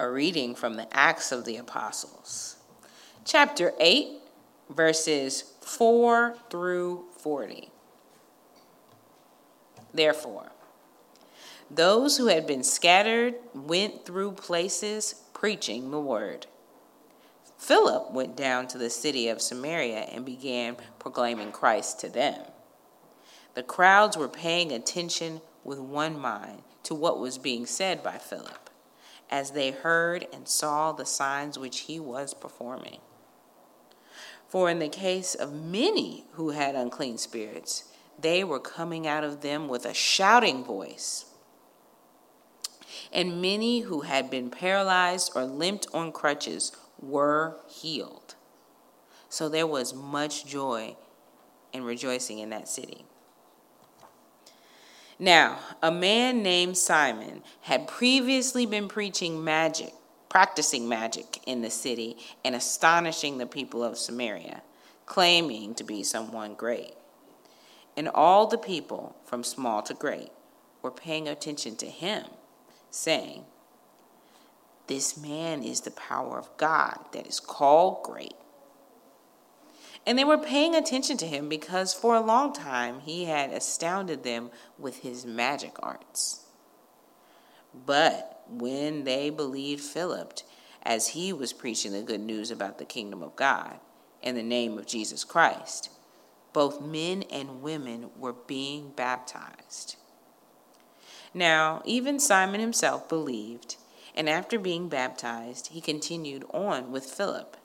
A reading from the Acts of the Apostles, chapter 8, verses 4 through 40. Therefore, those who had been scattered went through places preaching the word. Philip went down to the city of Samaria and began proclaiming Christ to them. The crowds were paying attention with one mind to what was being said by Philip, as they heard and saw the signs which he was performing. For in the case of many who had unclean spirits, they were coming out of them with a shouting voice. And many who had been paralyzed or limped on crutches were healed. So there was much joy and rejoicing in that city. Now, a man named Simon had previously been preaching magic, practicing magic in the city, and astonishing the people of Samaria, claiming to be someone great. And all the people, from small to great, were paying attention to him, saying, This man is the power of God that is called great. And they were paying attention to him because for a long time he had astounded them with his magic arts. But when they believed Philip, as he was preaching the good news about the kingdom of God in the name of Jesus Christ, both men and women were being baptized. Now, even Simon himself believed, and after being baptized, he continued on with Philip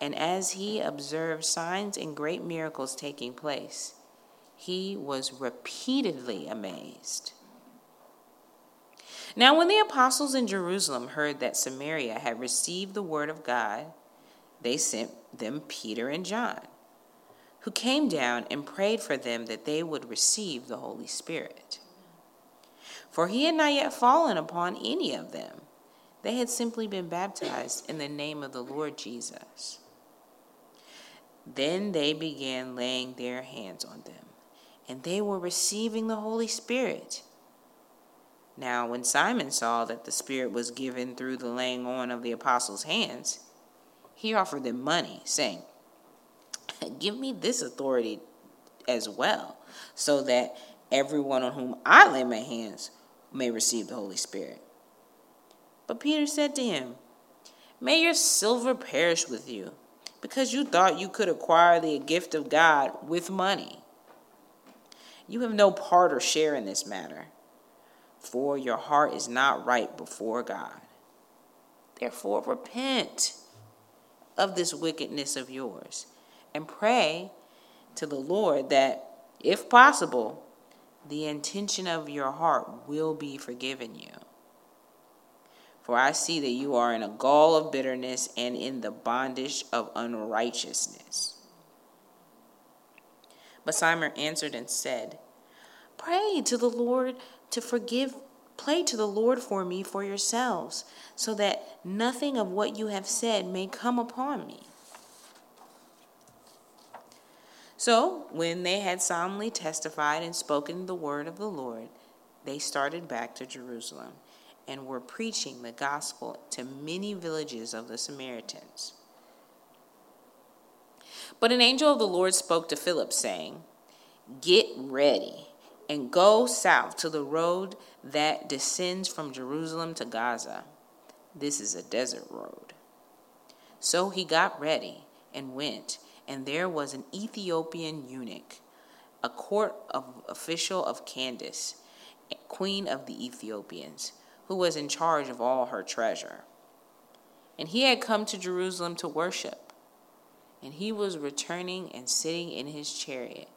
and as he observed signs and great miracles taking place, he was repeatedly amazed. Now, when the apostles in Jerusalem heard that Samaria had received the word of God, they sent them Peter and John, who came down and prayed for them that they would receive the Holy Spirit. For he had not yet fallen upon any of them, they had simply been baptized in the name of the Lord Jesus. Then they began laying their hands on them, and they were receiving the Holy Spirit. Now, when Simon saw that the Spirit was given through the laying on of the apostles' hands, he offered them money, saying, Give me this authority as well, so that everyone on whom I lay my hands may receive the Holy Spirit. But Peter said to him, May your silver perish with you because you thought you could acquire the gift of God with money. You have no part or share in this matter, for your heart is not right before God. Therefore, repent of this wickedness of yours and pray to the Lord that, if possible, the intention of your heart will be forgiven you. For I see that you are in a gall of bitterness and in the bondage of unrighteousness. But Simon answered and said, Pray to the Lord to forgive, pray to the Lord for me for yourselves, so that nothing of what you have said may come upon me. So, when they had solemnly testified and spoken the word of the Lord, they started back to Jerusalem and were preaching the gospel to many villages of the Samaritans. But an angel of the Lord spoke to Philip, saying, Get ready and go south to the road that descends from Jerusalem to Gaza. This is a desert road. So he got ready and went, and there was an Ethiopian eunuch, a court of official of Candace, queen of the Ethiopians who was in charge of all her treasure. And he had come to Jerusalem to worship. And he was returning and sitting in his chariot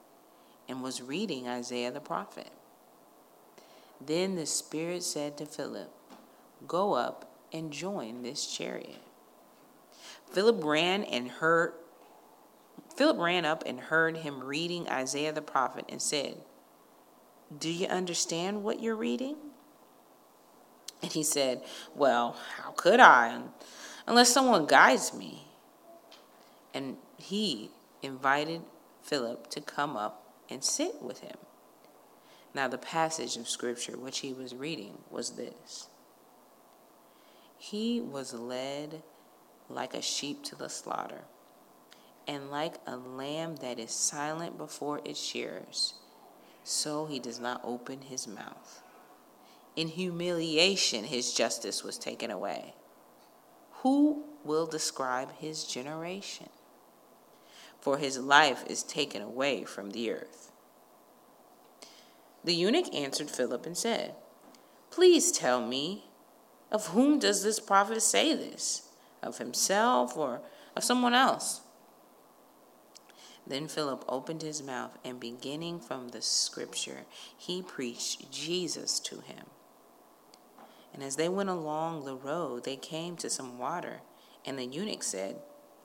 and was reading Isaiah the prophet. Then the Spirit said to Philip, Go up and join this chariot. Philip ran and heard Philip ran up and heard him reading Isaiah the prophet and said, Do you understand what you're reading? And he said, Well, how could I unless someone guides me? And he invited Philip to come up and sit with him. Now, the passage of scripture which he was reading was this He was led like a sheep to the slaughter, and like a lamb that is silent before its shearers, so he does not open his mouth. In humiliation, his justice was taken away. Who will describe his generation? For his life is taken away from the earth. The eunuch answered Philip and said, Please tell me, of whom does this prophet say this? Of himself or of someone else? Then Philip opened his mouth, and beginning from the scripture, he preached Jesus to him. And as they went along the road, they came to some water, and the eunuch said,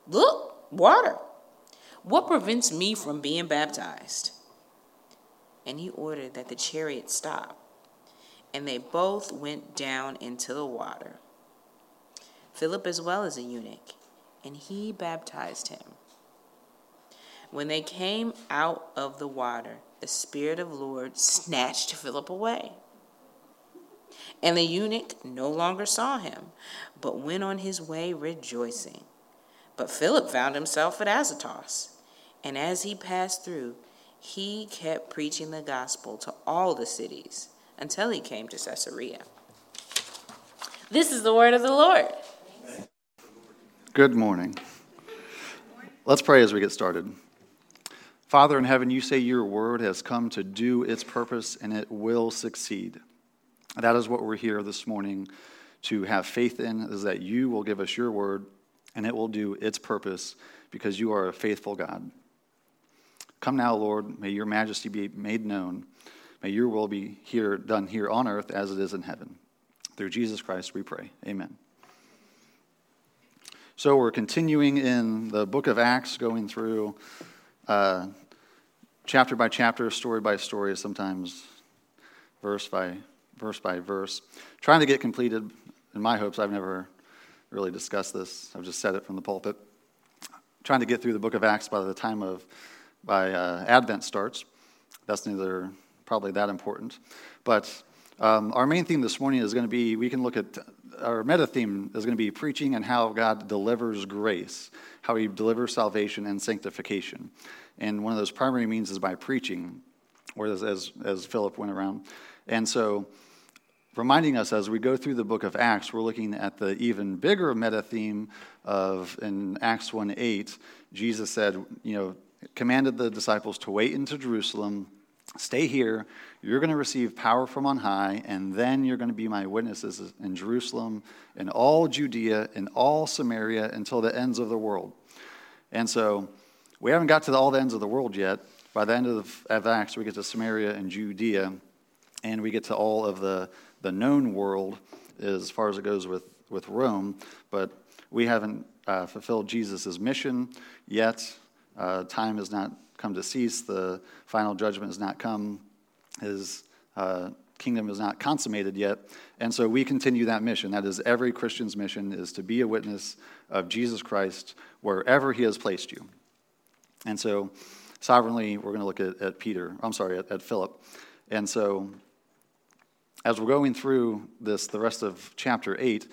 Look, water! What prevents me from being baptized? And he ordered that the chariot stop and they both went down into the water. Philip as well as a eunuch, and he baptized him. When they came out of the water, the Spirit of the Lord snatched Philip away. And the eunuch no longer saw him, but went on his way rejoicing. But Philip found himself at Azotus, and as he passed through, he kept preaching the gospel to all the cities until he came to Caesarea. This is the word of the Lord. Good morning. Let's pray as we get started. Father in heaven, you say your word has come to do its purpose and it will succeed. That is what we're here this morning to have faith in, is that you will give us your word and it will do its purpose because you are a faithful God. Come now, Lord, may your majesty be made known. May your will be here done here on earth as it is in heaven. Through Jesus Christ we pray. Amen. So we're continuing in the book of Acts, going through uh, chapter by chapter, story by story, sometimes verse by verse by verse, trying to get completed. In my hopes, I've never really discussed this. I've just said it from the pulpit. Trying to get through the book of Acts by the time of by uh, Advent starts. That's neither probably that important. But um, our main theme this morning is going to be we can look at our meta theme is going to be preaching and how God delivers grace, how he delivers salvation and sanctification. And one of those primary means is by preaching, or as, as, as Philip went around. And so, reminding us as we go through the book of Acts, we're looking at the even bigger meta theme of in Acts 1 8, Jesus said, you know, commanded the disciples to wait into Jerusalem Stay here. You're going to receive power from on high, and then you're going to be my witnesses in Jerusalem, in all Judea, in all Samaria, until the ends of the world. And so we haven't got to all the ends of the world yet. By the end of, of Acts, we get to Samaria and Judea, and we get to all of the, the known world as far as it goes with, with Rome. But we haven't uh, fulfilled Jesus' mission yet. Uh, time has not come to cease. The final judgment has not come. His uh, kingdom is not consummated yet. And so we continue that mission. That is every Christian's mission is to be a witness of Jesus Christ wherever he has placed you. And so sovereignly, we're going to look at, at Peter, I'm sorry, at, at Philip. And so as we're going through this, the rest of chapter 8,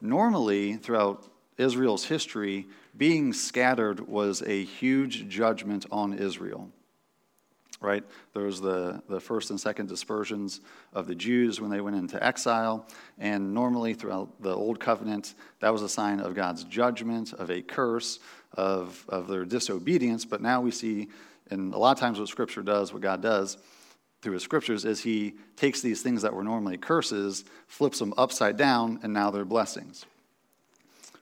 normally throughout Israel's history, being scattered was a huge judgment on Israel. Right? There was the, the first and second dispersions of the Jews when they went into exile. And normally, throughout the Old Covenant, that was a sign of God's judgment, of a curse, of, of their disobedience. But now we see, and a lot of times what Scripture does, what God does through His Scriptures, is He takes these things that were normally curses, flips them upside down, and now they're blessings.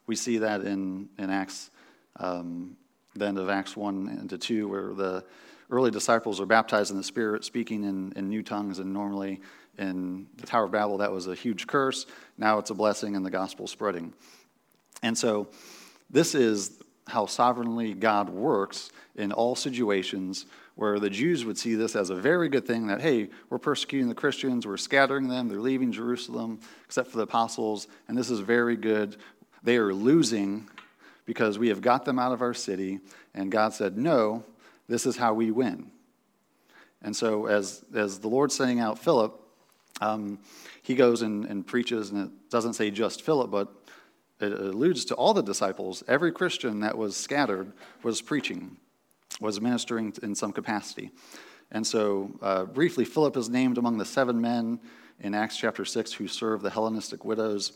We see that in, in Acts, um, the end of Acts 1 into 2, where the early disciples are baptized in the Spirit, speaking in, in new tongues, and normally in the Tower of Babel, that was a huge curse. Now it's a blessing and the gospel spreading. And so, this is how sovereignly God works in all situations where the Jews would see this as a very good thing that, hey, we're persecuting the Christians, we're scattering them, they're leaving Jerusalem, except for the apostles, and this is very good. They are losing because we have got them out of our city. And God said, No, this is how we win. And so, as, as the Lord's sending out Philip, um, he goes and, and preaches, and it doesn't say just Philip, but it alludes to all the disciples. Every Christian that was scattered was preaching, was ministering in some capacity. And so, uh, briefly, Philip is named among the seven men in Acts chapter 6 who served the Hellenistic widows,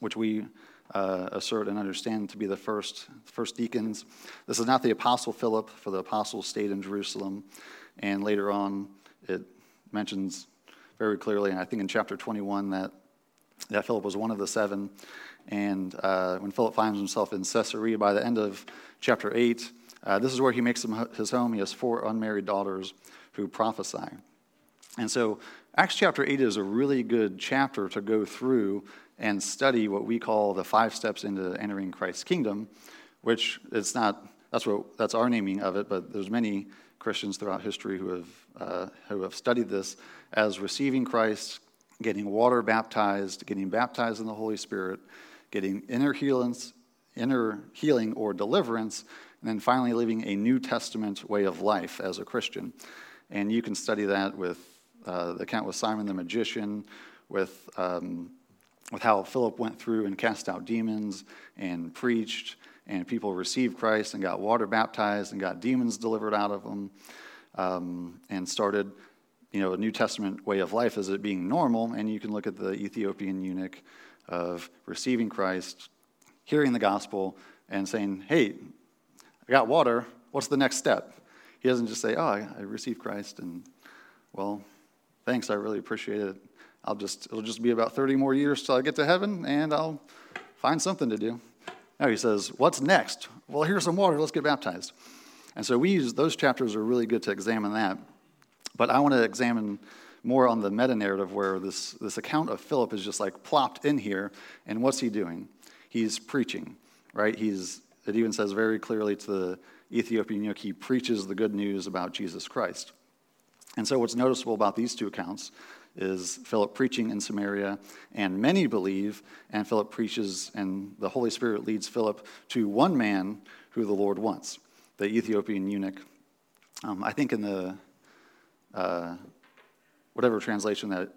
which we uh, assert and understand to be the first, first deacons. This is not the apostle Philip, for the apostles stayed in Jerusalem. And later on, it mentions very clearly, and I think in chapter 21, that, that Philip was one of the seven. And uh, when Philip finds himself in Caesarea by the end of chapter 8, uh, this is where he makes his home. He has four unmarried daughters who prophesy. And so Acts chapter 8 is a really good chapter to go through and study what we call the five steps into entering Christ's kingdom, which it's not, that's, what, that's our naming of it, but there's many Christians throughout history who have, uh, who have studied this as receiving Christ, getting water baptized, getting baptized in the Holy Spirit, getting inner healing, inner healing or deliverance, and then finally living a New Testament way of life as a Christian. And you can study that with uh, the account with Simon the magician, with, um, with how Philip went through and cast out demons and preached, and people received Christ and got water baptized and got demons delivered out of them, um, and started you know, a New Testament way of life as it being normal. And you can look at the Ethiopian eunuch of receiving Christ, hearing the gospel, and saying, hey, I got water. What's the next step? He doesn't just say, oh, I, received Christ, and well, thanks, I really appreciate it. I'll just, it'll just be about 30 more years till I get to heaven, and I'll find something to do. Now he says, what's next? Well, here's some water. Let's get baptized. And so we use those chapters are really good to examine that. But I want to examine more on the meta narrative where this, this account of Philip is just like plopped in here. And what's he doing? He's preaching, right? He's, it even says very clearly to the Ethiopian eunuch, he preaches the good news about Jesus Christ. And so, what's noticeable about these two accounts is Philip preaching in Samaria, and many believe, and Philip preaches, and the Holy Spirit leads Philip to one man who the Lord wants, the Ethiopian eunuch. Um, I think in the uh, whatever translation that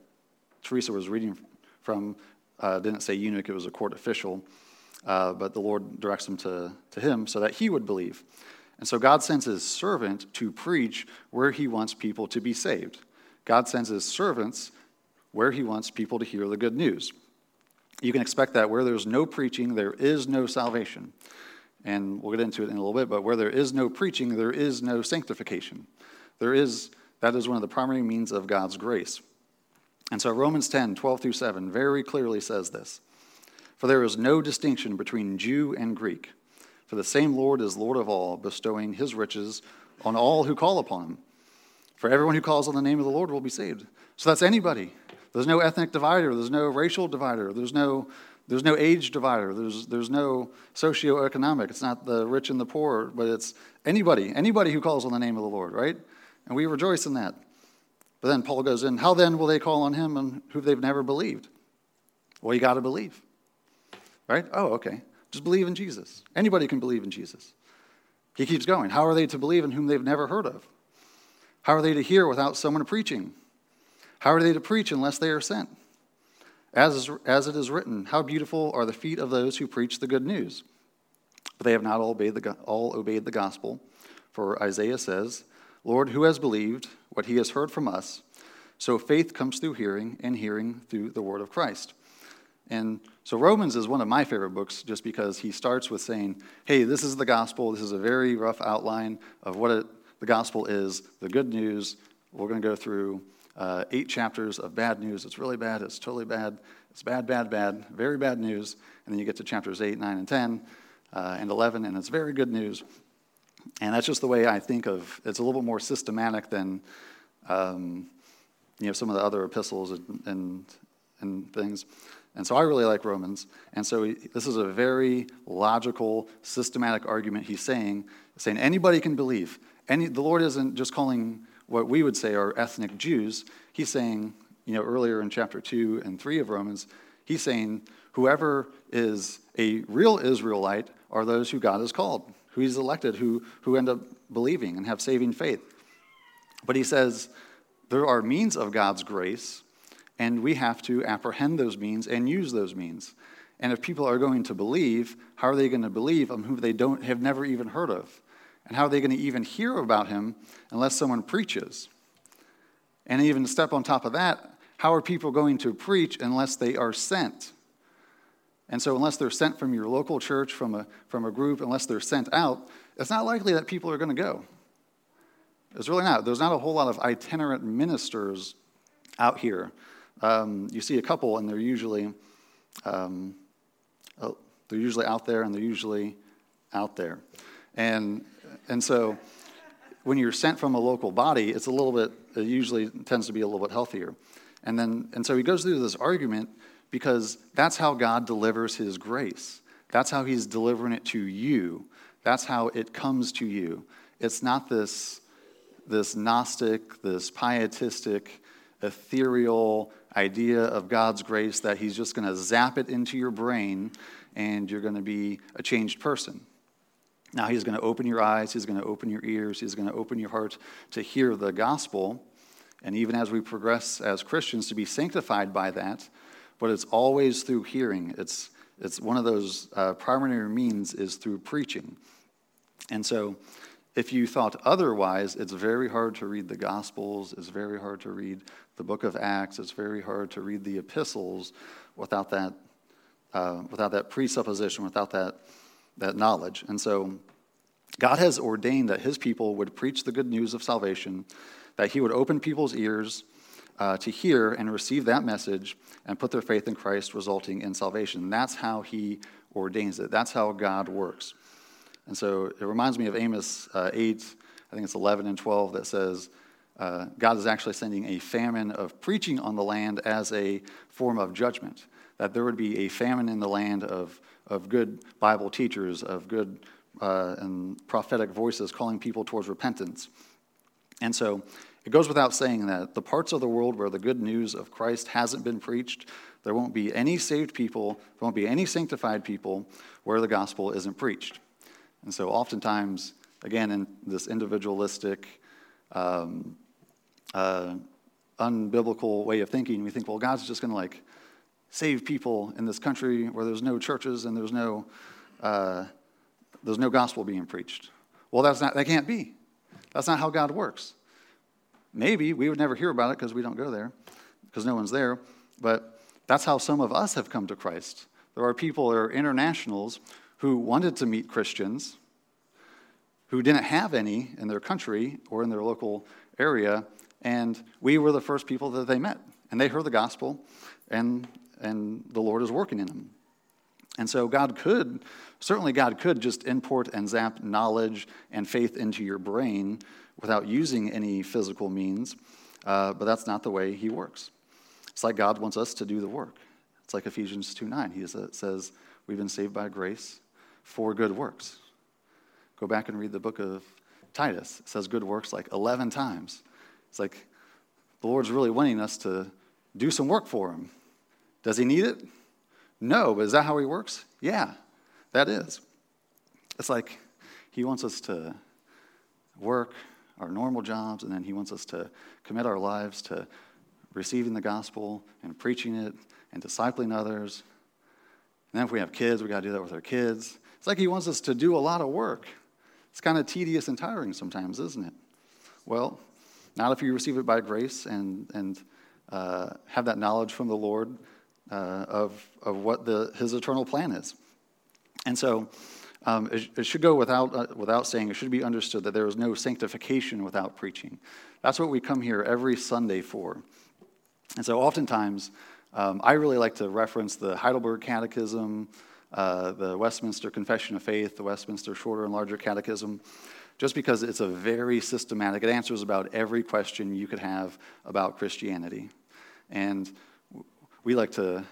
Teresa was reading from uh, didn't say eunuch, it was a court official. Uh, but the Lord directs him to, to him so that he would believe. And so God sends his servant to preach where he wants people to be saved. God sends his servants where he wants people to hear the good news. You can expect that where there's no preaching, there is no salvation. And we'll get into it in a little bit, but where there is no preaching, there is no sanctification. There is, that is one of the primary means of God's grace. And so Romans 10, 12 through 7 very clearly says this For there is no distinction between Jew and Greek for the same Lord is Lord of all, bestowing his riches on all who call upon him. For everyone who calls on the name of the Lord will be saved. So that's anybody. There's no ethnic divider, there's no racial divider, there's no there's no age divider, there's there's no socioeconomic. It's not the rich and the poor, but it's anybody, anybody who calls on the name of the Lord, right? And we rejoice in that. But then Paul goes in, how then will they call on him and who they've never believed? Well, you got to believe. Right? Oh, okay. Just believe in Jesus. Anybody can believe in Jesus. He keeps going. How are they to believe in whom they've never heard of? How are they to hear without someone preaching? How are they to preach unless they are sent? As, as it is written, how beautiful are the feet of those who preach the good news. But they have not all obeyed, the, all obeyed the gospel. For Isaiah says, Lord, who has believed what he has heard from us? So faith comes through hearing, and hearing through the word of Christ. And so Romans is one of my favorite books just because he starts with saying, hey, this is the gospel. This is a very rough outline of what it, the gospel is, the good news. We're going to go through uh, eight chapters of bad news. It's really bad. It's totally bad. It's bad, bad, bad, very bad news. And then you get to chapters 8, 9, and 10 uh, and 11, and it's very good news. And that's just the way I think of it's a little bit more systematic than um, you know, some of the other epistles and, and, and things. And so I really like Romans. And so he, this is a very logical, systematic argument he's saying, saying anybody can believe. Any, the Lord isn't just calling what we would say are ethnic Jews. He's saying, you know, earlier in chapter 2 and 3 of Romans, he's saying whoever is a real Israelite are those who God has called, who he's elected, who, who end up believing and have saving faith. But he says there are means of God's grace and we have to apprehend those means and use those means. And if people are going to believe, how are they going to believe on whom they don't have never even heard of? And how are they going to even hear about him unless someone preaches? And even to step on top of that, how are people going to preach unless they are sent? And so, unless they're sent from your local church, from a, from a group, unless they're sent out, it's not likely that people are going to go. It's really not. There's not a whole lot of itinerant ministers out here. Um, you see a couple, and they're usually um, oh, they're usually out there, and they're usually out there. And and so, when you're sent from a local body, it's a little bit. It usually tends to be a little bit healthier. And then and so he goes through this argument because that's how God delivers his grace. That's how he's delivering it to you. That's how it comes to you. It's not this, this Gnostic, this pietistic, ethereal idea of God's grace that he's just going to zap it into your brain and you're going to be a changed person. Now, he's going to open your eyes, he's going to open your ears, he's going to open your heart to hear the gospel. And even as we progress as Christians, to be sanctified by that, but it's always through hearing. It's, it's one of those uh, primary means is through preaching. And so, if you thought otherwise, it's very hard to read the Gospels, it's very hard to read the book of Acts, it's very hard to read the epistles without that, uh, without that presupposition, without that, that knowledge. And so, God has ordained that his people would preach the good news of salvation, that he would open people's ears uh, to hear and receive that message and put their faith in Christ, resulting in salvation. That's how he ordains it. That's how God works. And so it reminds me of Amos uh, 8, I think it's 11 and 12, that says, uh, God is actually sending a famine of preaching on the land as a form of judgment. That there would be a famine in the land of, of good Bible teachers, of good uh, and prophetic voices calling people towards repentance. And so it goes without saying that the parts of the world where the good news of Christ hasn't been preached, there won't be any saved people, there won't be any sanctified people where the gospel isn't preached. And so, oftentimes, again, in this individualistic, um, uh, unbiblical way of thinking, we think, well, God's just going to like save people in this country where there's no churches and there's no, uh, there's no gospel being preached. Well, that's not, that can't be. That's not how God works. Maybe we would never hear about it because we don't go there, because no one's there. But that's how some of us have come to Christ. There are people that are internationals who wanted to meet Christians, who didn't have any in their country or in their local area, and we were the first people that they met. And they heard the gospel, and, and the Lord is working in them. And so God could, certainly God could just import and zap knowledge and faith into your brain without using any physical means, uh, but that's not the way He works. It's like God wants us to do the work. It's like Ephesians 2 9. He says, We've been saved by grace for good works. Go back and read the book of Titus. It says good works like 11 times. It's like the Lord's really wanting us to do some work for Him. Does He need it? No, but is that how He works? Yeah, that is. It's like He wants us to work our normal jobs, and then He wants us to commit our lives to receiving the gospel and preaching it and discipling others. And then if we have kids, we got to do that with our kids. It's like He wants us to do a lot of work. It's kind of tedious and tiring sometimes, isn't it? Well, not if you receive it by grace and, and uh, have that knowledge from the Lord uh, of, of what the, His eternal plan is. And so, um, it, it, should go without, uh, without saying, it should be understood that there is no sanctification without preaching. That's what we come here every Sunday for. And so, oftentimes, um, I really like to reference the Heidelberg Catechism, uh, the Westminster Confession of Faith, the Westminster Shorter and Larger Catechism, just because it's a very systematic, it answers about every question you could have about Christianity. And we like to,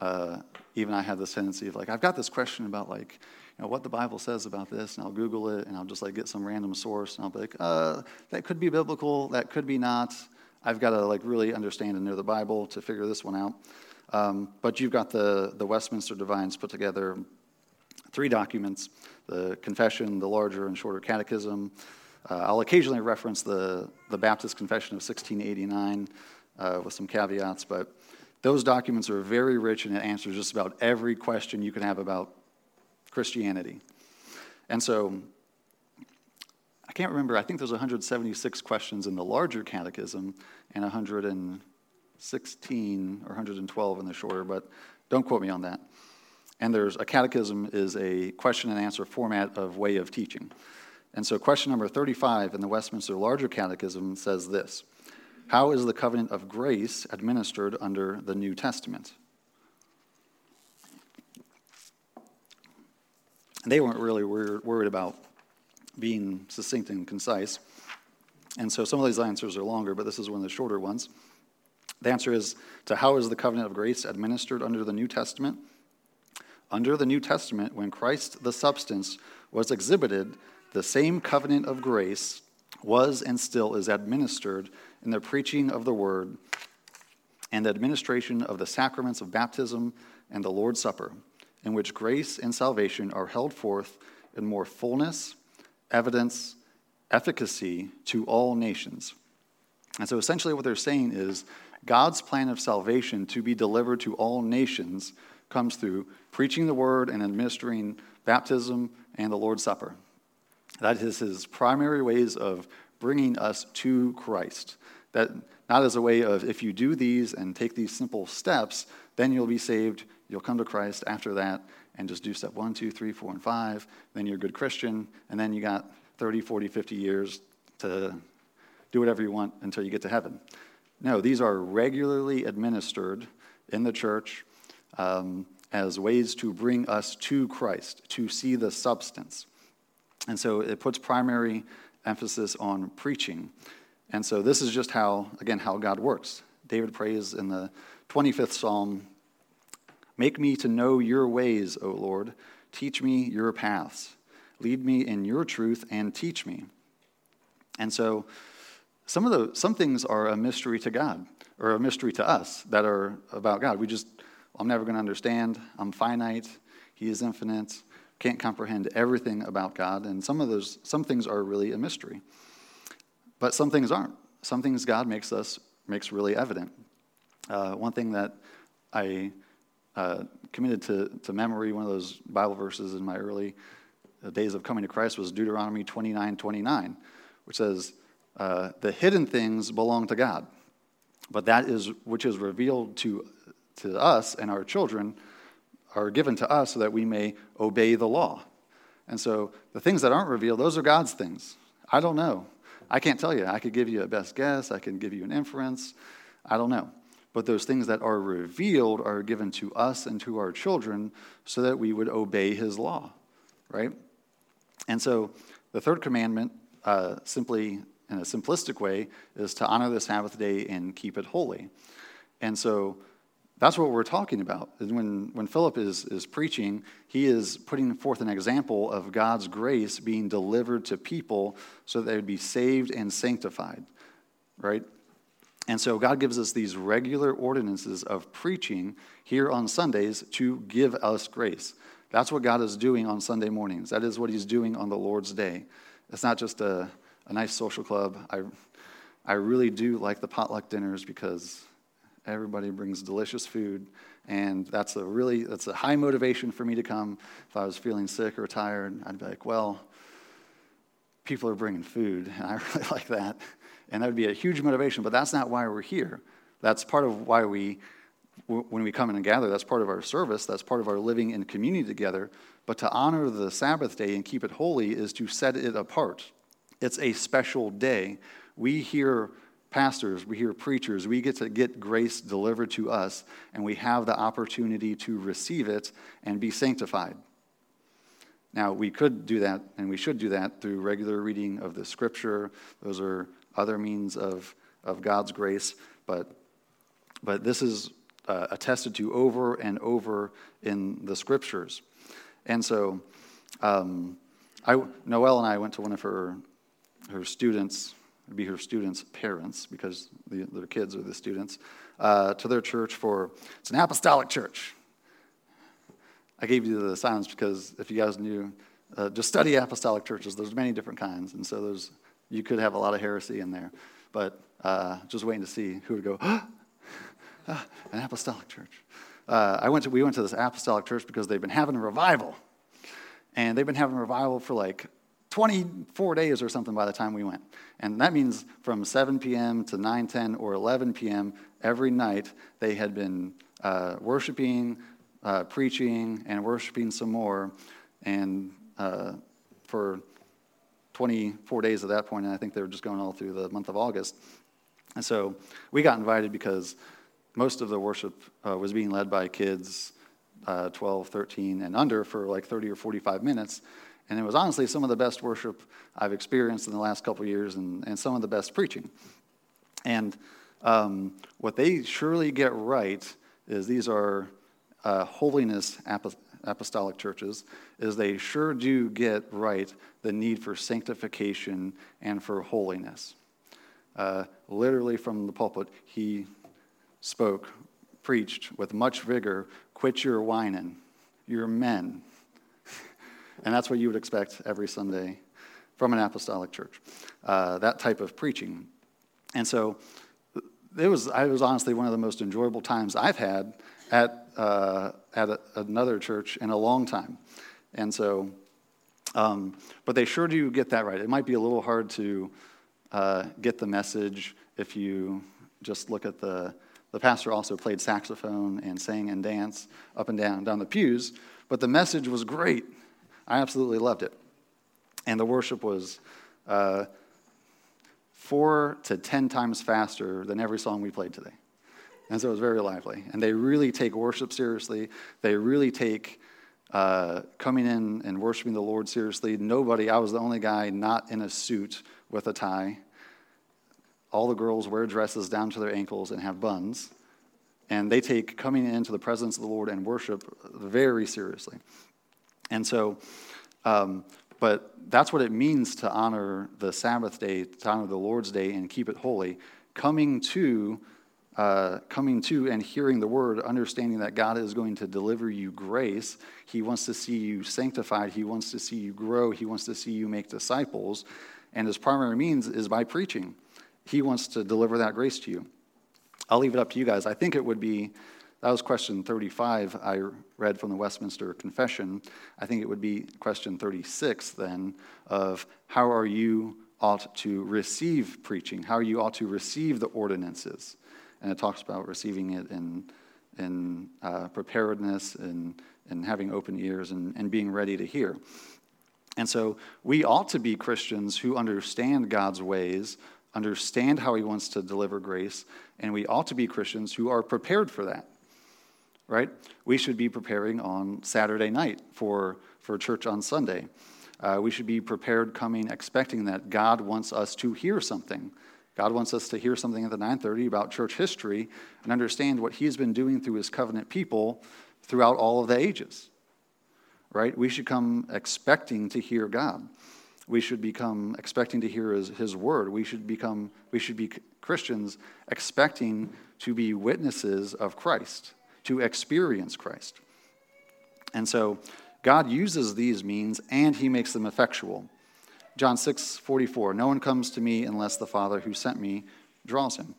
uh, even I have this tendency of like, I've got this question about like, know, what the Bible says about this, and I'll Google it, and I'll just like get some random source, and I'll be like, uh, that could be biblical, that could be not. I've got to like really understand and know the Bible to figure this one out. Um, but you've got the, the Westminster Divines put together three documents the Confession, the larger and shorter Catechism. Uh, I'll occasionally reference the, the Baptist Confession of 1689 uh, with some caveats, but Those documents are very rich and it answers just about every question you can have about Christianity. And so I can't remember, I think there's 176 questions in the larger catechism and 116 or 112 in the shorter, but don't quote me on that. And there's a catechism is a question and answer format of way of teaching. And so question number 35 in the Westminster Larger Catechism says this How is the covenant of grace administered under the New Testament? They weren't really worried about being succinct and concise. And so some of these answers are longer, but this is one of the shorter ones. The answer is to how is the covenant of grace administered under the New Testament? Under the New Testament, when Christ the substance was exhibited, the same covenant of grace was and still is administered in the preaching of the word and the administration of the sacraments of baptism and the Lord's Supper, in which grace and salvation are held forth in more fullness, evidence, efficacy to all nations. And so essentially, what they're saying is God's plan of salvation to be delivered to all nations comes through preaching the word and administering baptism and the Lord's Supper. That is his primary ways of bringing us to Christ. That not as a way of if you do these and take these simple steps, then you'll be saved. You'll come to Christ after that and just do step one, two, three, four, and five. Then you're a good Christian. And then you got 30, 40, 50 years to do whatever you want until you get to heaven. No, these are regularly administered in the church um, as ways to bring us to Christ, to see the substance. And so it puts primary emphasis on preaching. And so this is just how, again, how God works. David prays in the 25th Psalm Make me to know your ways, O Lord. Teach me your paths. Lead me in your truth and teach me. And so some of the some things are a mystery to God or a mystery to us that are about God. We just I'm never going to understand. I'm finite. He is infinite can't comprehend everything about God, and some of those some things are really a mystery. But some things aren't. Some things God makes us makes really evident. Uh, one thing that I uh, committed to, to memory, one of those Bible verses in my early uh, days of coming to Christ was Deuteronomy 29 29, which says, uh, The hidden things belong to God, but that is which is revealed to, to us and our children are given to us so that we may obey the law. And so the things that aren't revealed, those are God's things. I don't know. I can't tell you. I could give you a best guess, I can give you an inference. I don't know. But those things that are revealed are given to us and to our children so that we would obey his law, right? And so the third commandment, uh, simply in a simplistic way, is to honor the Sabbath day and keep it holy. And so that's what we're talking about. When, when Philip is, is preaching, he is putting forth an example of God's grace being delivered to people so that they would be saved and sanctified, right? And so God gives us these regular ordinances of preaching here on Sundays to give us grace. That's what God is doing on Sunday mornings. That is what He's doing on the Lord's Day. It's not just a, a nice social club. I, I really do like the potluck dinners because Everybody brings delicious food, and that's a really that's a high motivation for me to come. If I was feeling sick or tired, I'd be like, well, people are bringing food, and I really like that, and that would be a huge motivation. But that's not why we're here. That's part of why we, when we come in and gather, that's part of our service. That's part of our living in community together. But to honor the Sabbath day and keep it holy is to set it apart. It's a special day. We hear pastors, we hear preachers, we get to get grace delivered to us, and we have the opportunity to receive it and be sanctified. Now, we could do that, and we should do that through regular reading of the scripture. Those are other means of, of God's grace, but, but this is uh, attested to over and over in the scriptures. And so, um, I, Noelle and I went to one of her, her students' be her students' parents, because the, their kids are the students, uh, to their church for, it's an apostolic church. I gave you the signs because if you guys knew, uh, just study apostolic churches. There's many different kinds, and so there's, you could have a lot of heresy in there. But uh, just waiting to see who would go, ah, an apostolic church. Uh, I went to, we went to this apostolic church because they've been having a revival. And they've been having a revival for like 24 days or something by the time we went. And that means from 7 p.m. to 9, 10, or 11 p.m. every night, they had been uh, worshiping, uh, preaching, and worshiping some more. And uh, for 24 days at that point, and I think they were just going all through the month of August. And so we got invited because most of the worship uh, was being led by kids uh, 12, 13, and under for like 30 or 45 minutes. And it was honestly some of the best worship I've experienced in the last couple years and, and some of the best preaching. And um, what they surely get right is these are uh, holiness apostolic churches, is they sure do get right the need for sanctification and for holiness. Uh, literally from the pulpit, he spoke, preached with much vigor, quit your whining, you're men. And that's what you would expect every Sunday from an apostolic church, uh, that type of preaching. And so it was, I was honestly one of the most enjoyable times I've had at, uh, at a, another church in a long time. And so, um, but they sure do get that right. It might be a little hard to uh, get the message if you just look at the, the pastor also played saxophone and sang and danced up and down, down the pews, but the message was great. I absolutely loved it. And the worship was uh, four to ten times faster than every song we played today. And so it was very lively. And they really take worship seriously. They really take uh, coming in and worshiping the Lord seriously. Nobody, I was the only guy not in a suit with a tie. All the girls wear dresses down to their ankles and have buns. And they take coming into the presence of the Lord and worship very seriously. And so, um, but that's what it means to honor the Sabbath day, to honor the Lord's day, and keep it holy. Coming to, uh, coming to, and hearing the word, understanding that God is going to deliver you grace. He wants to see you sanctified. He wants to see you grow. He wants to see you make disciples. And his primary means is by preaching. He wants to deliver that grace to you. I'll leave it up to you guys. I think it would be that was question 35 I read from the Westminster Confession. I think it would be question 36 then of how are you ought to receive preaching, how are you ought to receive the ordinances. And it talks about receiving it in, in uh, preparedness and, and having open ears and, and being ready to hear. And so we ought to be Christians who understand God's ways, understand how He wants to deliver grace, and we ought to be Christians who are prepared for that right? We should be preparing on Saturday night for, for church on Sunday. Uh, we should be prepared coming expecting that God wants us to hear something. God wants us to hear something at the 9:30 about church history and understand what he's been doing through his covenant people throughout all of the ages. Right? We should come expecting to hear God. We should become expecting to hear his, his word. We should become we should be Christians expecting to be witnesses of Christ to experience Christ. And so God uses these means and he makes them effectual. John 6 44, no one comes to me unless the Father who sent me draws him.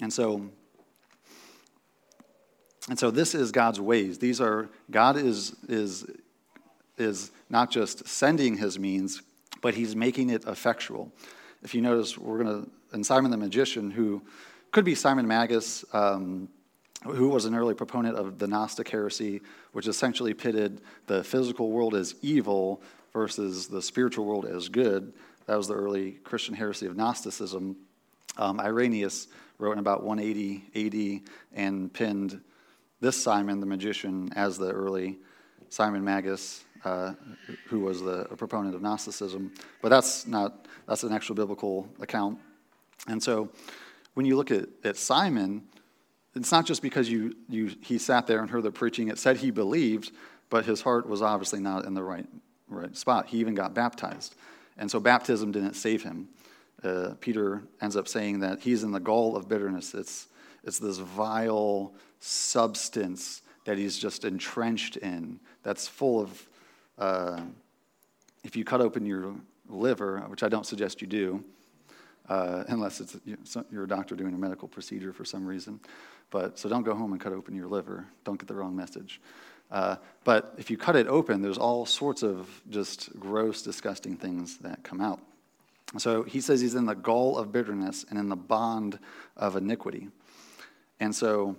And so, and so this is God's ways. These are, God is, is, is not just sending his means, but he's making it effectual. If you notice, we're going to, and Simon the magician, who could be Simon Magus, um, who was an early proponent of the Gnostic heresy, which essentially pitted the physical world as evil versus the spiritual world as good. That was the early Christian heresy of Gnosticism. Um, Irenaeus wrote in about 180 AD and pinned this Simon the magician as the early Simon Magus, uh, who was the proponent of Gnosticism. But that's not that's an actual biblical account. And so when you look at, at Simon, it's not just because you, you, he sat there and heard the preaching. It said he believed, but his heart was obviously not in the right, right spot. He even got baptized. And so baptism didn't save him. Uh, Peter ends up saying that he's in the gall of bitterness. It's, it's this vile substance that he's just entrenched in that's full of, uh, if you cut open your liver, which I don't suggest you do, uh, unless it's you're a doctor doing a medical procedure for some reason. But so don't go home and cut open your liver. Don't get the wrong message. Uh, but if you cut it open, there's all sorts of just gross, disgusting things that come out. So he says he's in the gall of bitterness and in the bond of iniquity. And so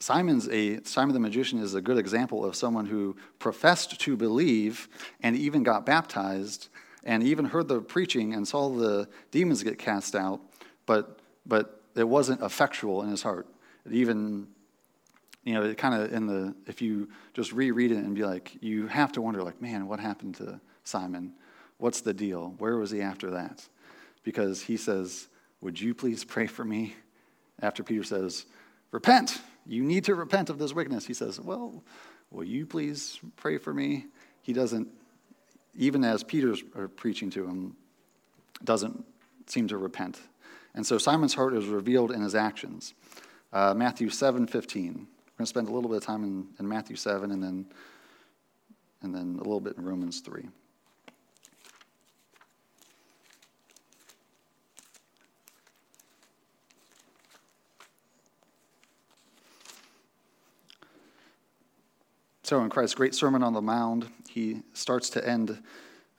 Simon's a Simon the magician is a good example of someone who professed to believe and even got baptized and even heard the preaching and saw the demons get cast out, but but it wasn't effectual in his heart. It even you know, it kind of in the if you just reread it and be like, you have to wonder, like, man, what happened to Simon? What's the deal? Where was he after that? Because he says, Would you please pray for me? After Peter says, Repent you need to repent of this wickedness. He says, Well, will you please pray for me? He doesn't, even as Peter's uh, preaching to him, doesn't seem to repent. And so Simon's heart is revealed in his actions. Uh, Matthew 7 15. We're going to spend a little bit of time in, in Matthew 7 and then, and then a little bit in Romans 3. So, in Christ's great Sermon on the Mount, he starts to end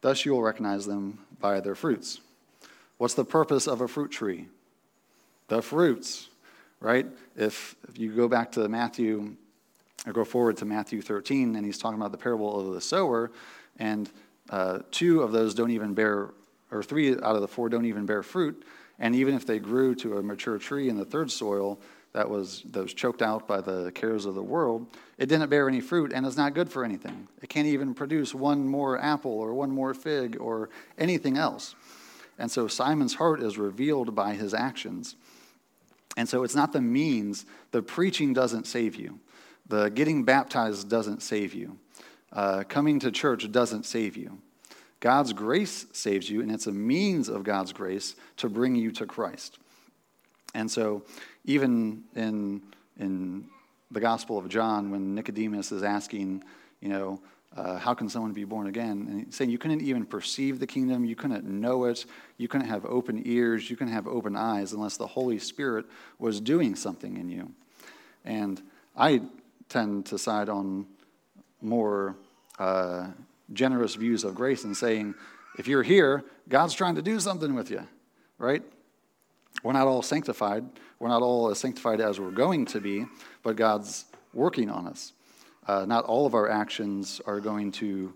Thus you will recognize them by their fruits. What's the purpose of a fruit tree? The fruits, right? If, if you go back to Matthew, or go forward to Matthew 13, and he's talking about the parable of the sower, and uh, two of those don't even bear, or three out of the four don't even bear fruit. And even if they grew to a mature tree in the third soil, that was, that was choked out by the cares of the world, it didn't bear any fruit and is not good for anything. It can't even produce one more apple or one more fig or anything else. And so Simon's heart is revealed by his actions. And so it's not the means, the preaching doesn't save you, the getting baptized doesn't save you, uh, coming to church doesn't save you. God's grace saves you, and it's a means of God's grace to bring you to Christ. And so even in, in the Gospel of John, when Nicodemus is asking, you know, uh, how can someone be born again? And he's saying you couldn't even perceive the kingdom, you couldn't know it, you couldn't have open ears, you couldn't have open eyes unless the Holy Spirit was doing something in you. And I tend to side on more uh, generous views of grace and saying, if you're here, God's trying to do something with you, right? We're not all sanctified. We're not all as sanctified as we're going to be, but God's working on us. Uh, not all of our actions are going to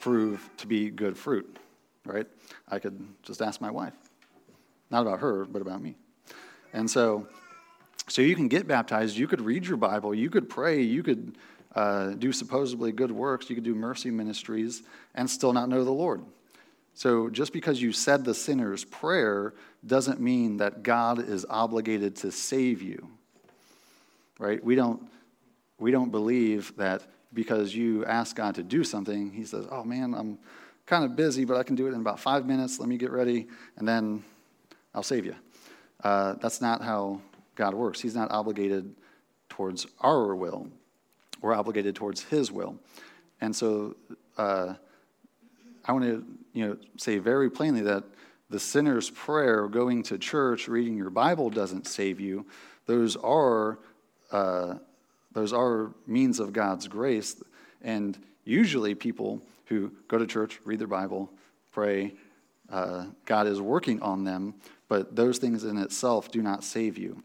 prove to be good fruit, right? I could just ask my wife. Not about her, but about me. And so, so you can get baptized, you could read your Bible, you could pray, you could uh, do supposedly good works, you could do mercy ministries, and still not know the Lord. So just because you said the sinner's prayer doesn't mean that God is obligated to save you. Right? We don't we don't believe that because you ask God to do something, he says, "Oh man, I'm kind of busy, but I can do it in about 5 minutes. Let me get ready and then I'll save you." Uh, that's not how God works. He's not obligated towards our will. We're obligated towards his will. And so uh, I want to you know, say very plainly that the sinner's prayer, going to church, reading your Bible doesn't save you. Those are, uh, those are means of God's grace. And usually, people who go to church, read their Bible, pray, uh, God is working on them, but those things in itself do not save you.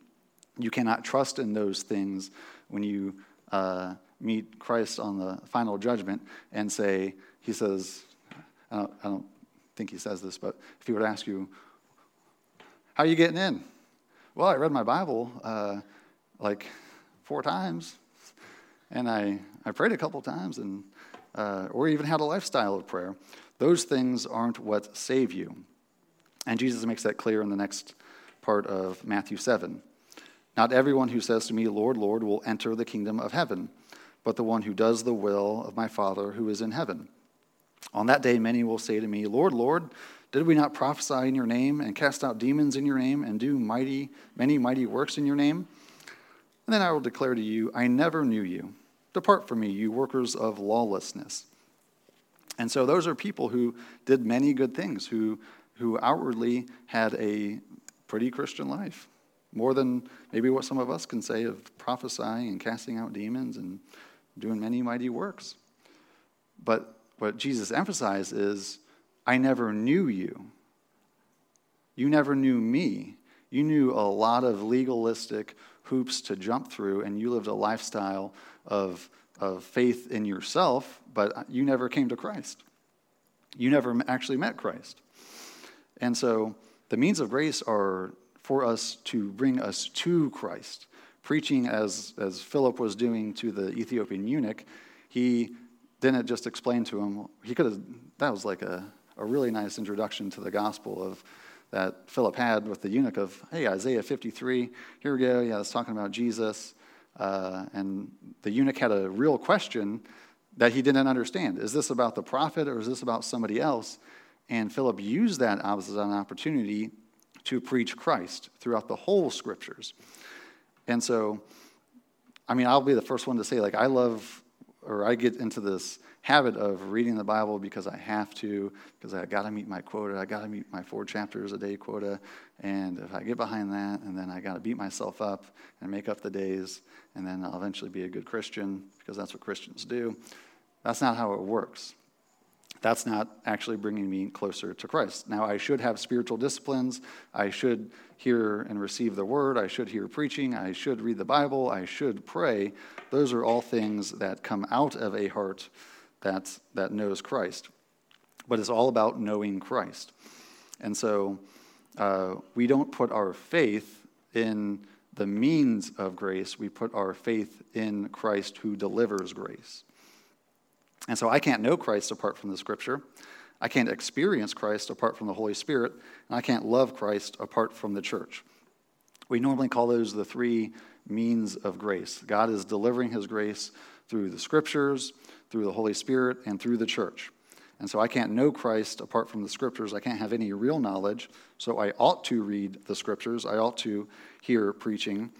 You cannot trust in those things when you uh, meet Christ on the final judgment and say, He says, I don't, I don't think he says this, but if he were to ask you, How are you getting in? Well, I read my Bible uh, like four times, and I, I prayed a couple times, and, uh, or even had a lifestyle of prayer. Those things aren't what save you. And Jesus makes that clear in the next part of Matthew 7. Not everyone who says to me, Lord, Lord, will enter the kingdom of heaven, but the one who does the will of my Father who is in heaven. On that day, many will say to me, Lord, Lord, did we not prophesy in your name and cast out demons in your name and do mighty, many mighty works in your name? And then I will declare to you, I never knew you. Depart from me, you workers of lawlessness. And so those are people who did many good things, who, who outwardly had a pretty Christian life. More than maybe what some of us can say of prophesying and casting out demons and doing many mighty works. But what Jesus emphasized is, I never knew you. You never knew me. You knew a lot of legalistic hoops to jump through, and you lived a lifestyle of, of faith in yourself, but you never came to Christ. You never actually met Christ. And so the means of grace are for us to bring us to Christ. Preaching, as, as Philip was doing to the Ethiopian eunuch, he didn't just explain to him, he could have, that was like a, a really nice introduction to the gospel of that Philip had with the eunuch of, hey, Isaiah 53, here we go. Yeah, it's talking about Jesus. Uh, and the eunuch had a real question that he didn't understand. Is this about the prophet or is this about somebody else? And Philip used that as an opportunity to preach Christ throughout the whole scriptures. And so, I mean, I'll be the first one to say, like, I love, or I get into this habit of reading the Bible because I have to, because I got to meet my quota. I got to meet my four chapters a day quota. And if I get behind that, and then I got to beat myself up and make up the days, and then I'll eventually be a good Christian because that's what Christians do. That's not how it works. That's not actually bringing me closer to Christ. Now, I should have spiritual disciplines. I should hear and receive the word. I should hear preaching. I should read the Bible. I should pray. Those are all things that come out of a heart that, that knows Christ. But it's all about knowing Christ. And so uh, we don't put our faith in the means of grace, we put our faith in Christ who delivers grace. And so I can't know Christ apart from the scripture. I can't experience Christ apart from the Holy Spirit. And I can't love Christ apart from the church. We normally call those the three means of grace. God is delivering his grace through the scriptures, through the Holy Spirit, and through the church. And so I can't know Christ apart from the scriptures. I can't have any real knowledge. So I ought to read the scriptures. I ought to hear preaching.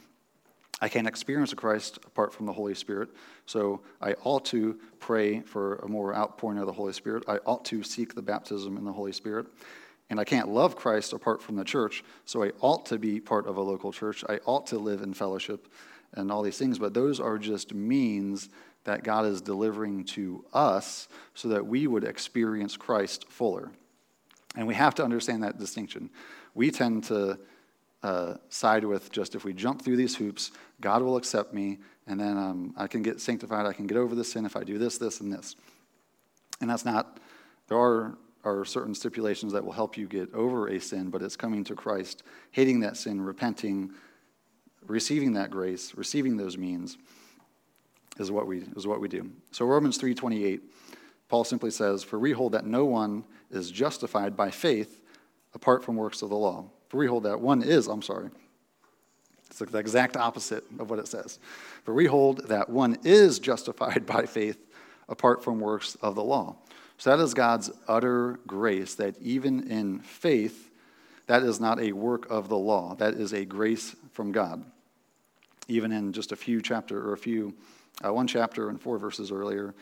I can't experience Christ apart from the Holy Spirit. So I ought to pray for a more outpouring of the Holy Spirit. I ought to seek the baptism in the Holy Spirit. And I can't love Christ apart from the church. So I ought to be part of a local church. I ought to live in fellowship and all these things. But those are just means that God is delivering to us so that we would experience Christ fuller. And we have to understand that distinction. We tend to uh, side with just if we jump through these hoops, God will accept me, and then um, I can get sanctified, I can get over the sin if I do this, this, and this. And that's not, there are, are certain stipulations that will help you get over a sin, but it's coming to Christ, hating that sin, repenting, receiving that grace, receiving those means is what we, is what we do. So Romans 3.28, Paul simply says, For we hold that no one is justified by faith apart from works of the law. We hold that one is, I'm sorry. It's the exact opposite of what it says. For we hold that one is justified by faith apart from works of the law. So that is God's utter grace that even in faith, that is not a work of the law. That is a grace from God. Even in just a few chapter or a few uh, one chapter and four verses earlier,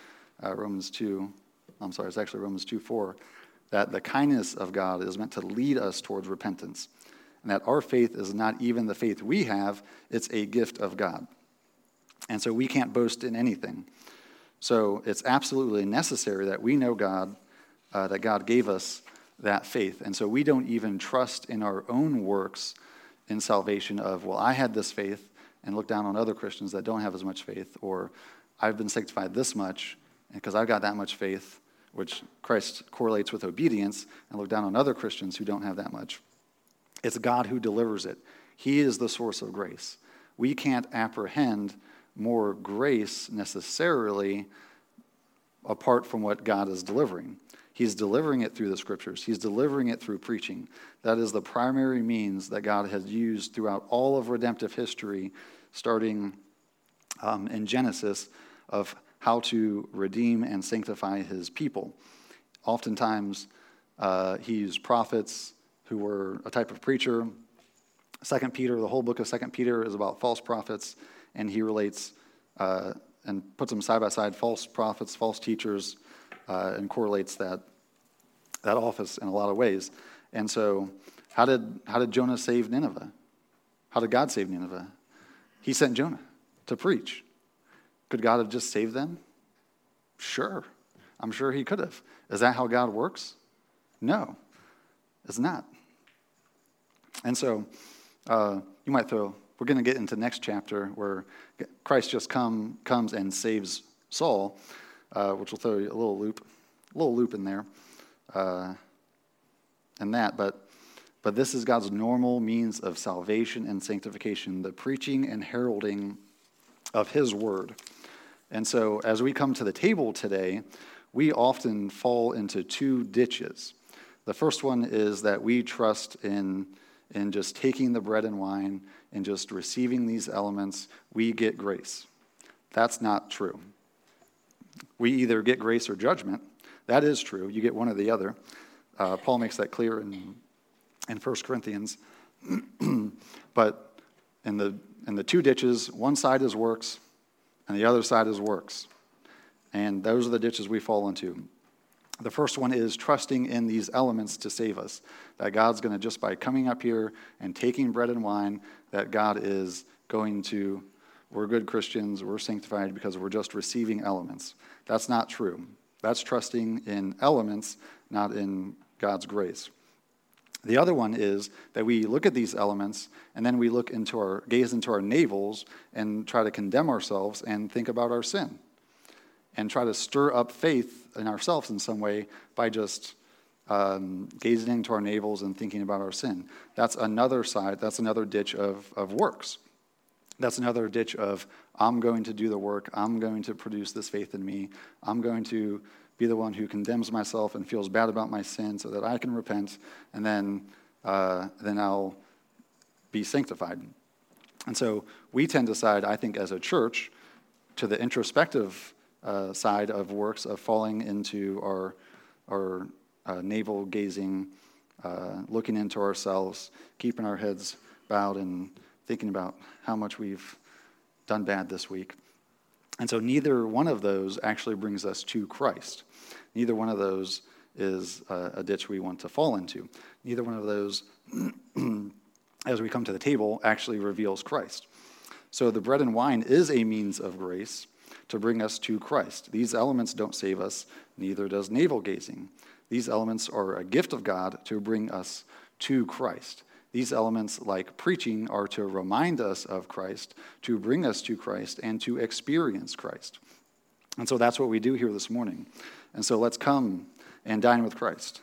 uh, Romans 2, I'm sorry, it's actually Romans 2 4, that the kindness of God is meant to lead us towards repentance. And that our faith is not even the faith we have, it's a gift of God. And so we can't boast in anything. So it's absolutely necessary that we know God, uh, that God gave us that faith. And so we don't even trust in our own works in salvation of, well, I had this faith, and look down on other Christians that don't have as much faith, or I've been sanctified this much because I've got that much faith, which Christ correlates with obedience, and look down on other Christians who don't have that much. It's God who delivers it. He is the source of grace. We can't apprehend more grace necessarily apart from what God is delivering. He's delivering it through the scriptures, He's delivering it through preaching. That is the primary means that God has used throughout all of redemptive history, starting um, in Genesis, of how to redeem and sanctify His people. Oftentimes, uh, he used prophets who were a type of preacher. Second Peter, the whole book of Second Peter is about false prophets, and he relates uh, and puts them side by side, false prophets, false teachers, uh, and correlates that that office in a lot of ways. And so, how did how did Jonah save Nineveh? How did God save Nineveh? He sent Jonah to preach. Could God have just saved them? Sure. I'm sure he could have. Is that how God works? No, it's not. And so uh, you might throw, we're going to get into next chapter where Christ just come, comes and saves Saul, uh, which will throw you a little loop, a little loop in there, uh, and that. But but this is God's normal means of salvation and sanctification, the preaching and heralding of His word. And so, as we come to the table today, we often fall into two ditches. The first one is that we trust in, in just taking the bread and wine and just receiving these elements, we get grace. That's not true. We either get grace or judgment. That is true. You get one or the other. Uh, Paul makes that clear in, in 1 Corinthians. but in the, in the two ditches, one side is works and the other side is works. And those are the ditches we fall into. The first one is trusting in these elements to save us. That God's going to, just by coming up here and taking bread and wine, that God is going to, we're good Christians, we're sanctified because we're just receiving elements. That's not true. That's trusting in elements, not in God's grace. The other one is that we look at these elements and then we look into our gaze into our navels and try to condemn ourselves and think about our sin and try to stir up faith in ourselves in some way by just um, gazing into our navels and thinking about our sin. That's another side, that's another ditch of, of works. That's another ditch of, I'm going to do the work, I'm going to produce this faith in me, I'm going to be the one who condemns myself and feels bad about my sin so that I can repent, and then, uh, then I'll be sanctified. And so we tend to side, I think, as a church, to the introspective uh, side of works of falling into our, our uh, navel gazing, uh, looking into ourselves, keeping our heads bowed, and thinking about how much we've done bad this week. And so neither one of those actually brings us to Christ. Neither one of those is a, a ditch we want to fall into. Neither one of those, as we come to the table, actually reveals Christ. So the bread and wine is a means of grace, to bring us to Christ. These elements don't save us, neither does navel gazing. These elements are a gift of God to bring us to Christ. These elements, like preaching, are to remind us of Christ, to bring us to Christ, and to experience Christ. And so that's what we do here this morning. And so let's come and dine with Christ.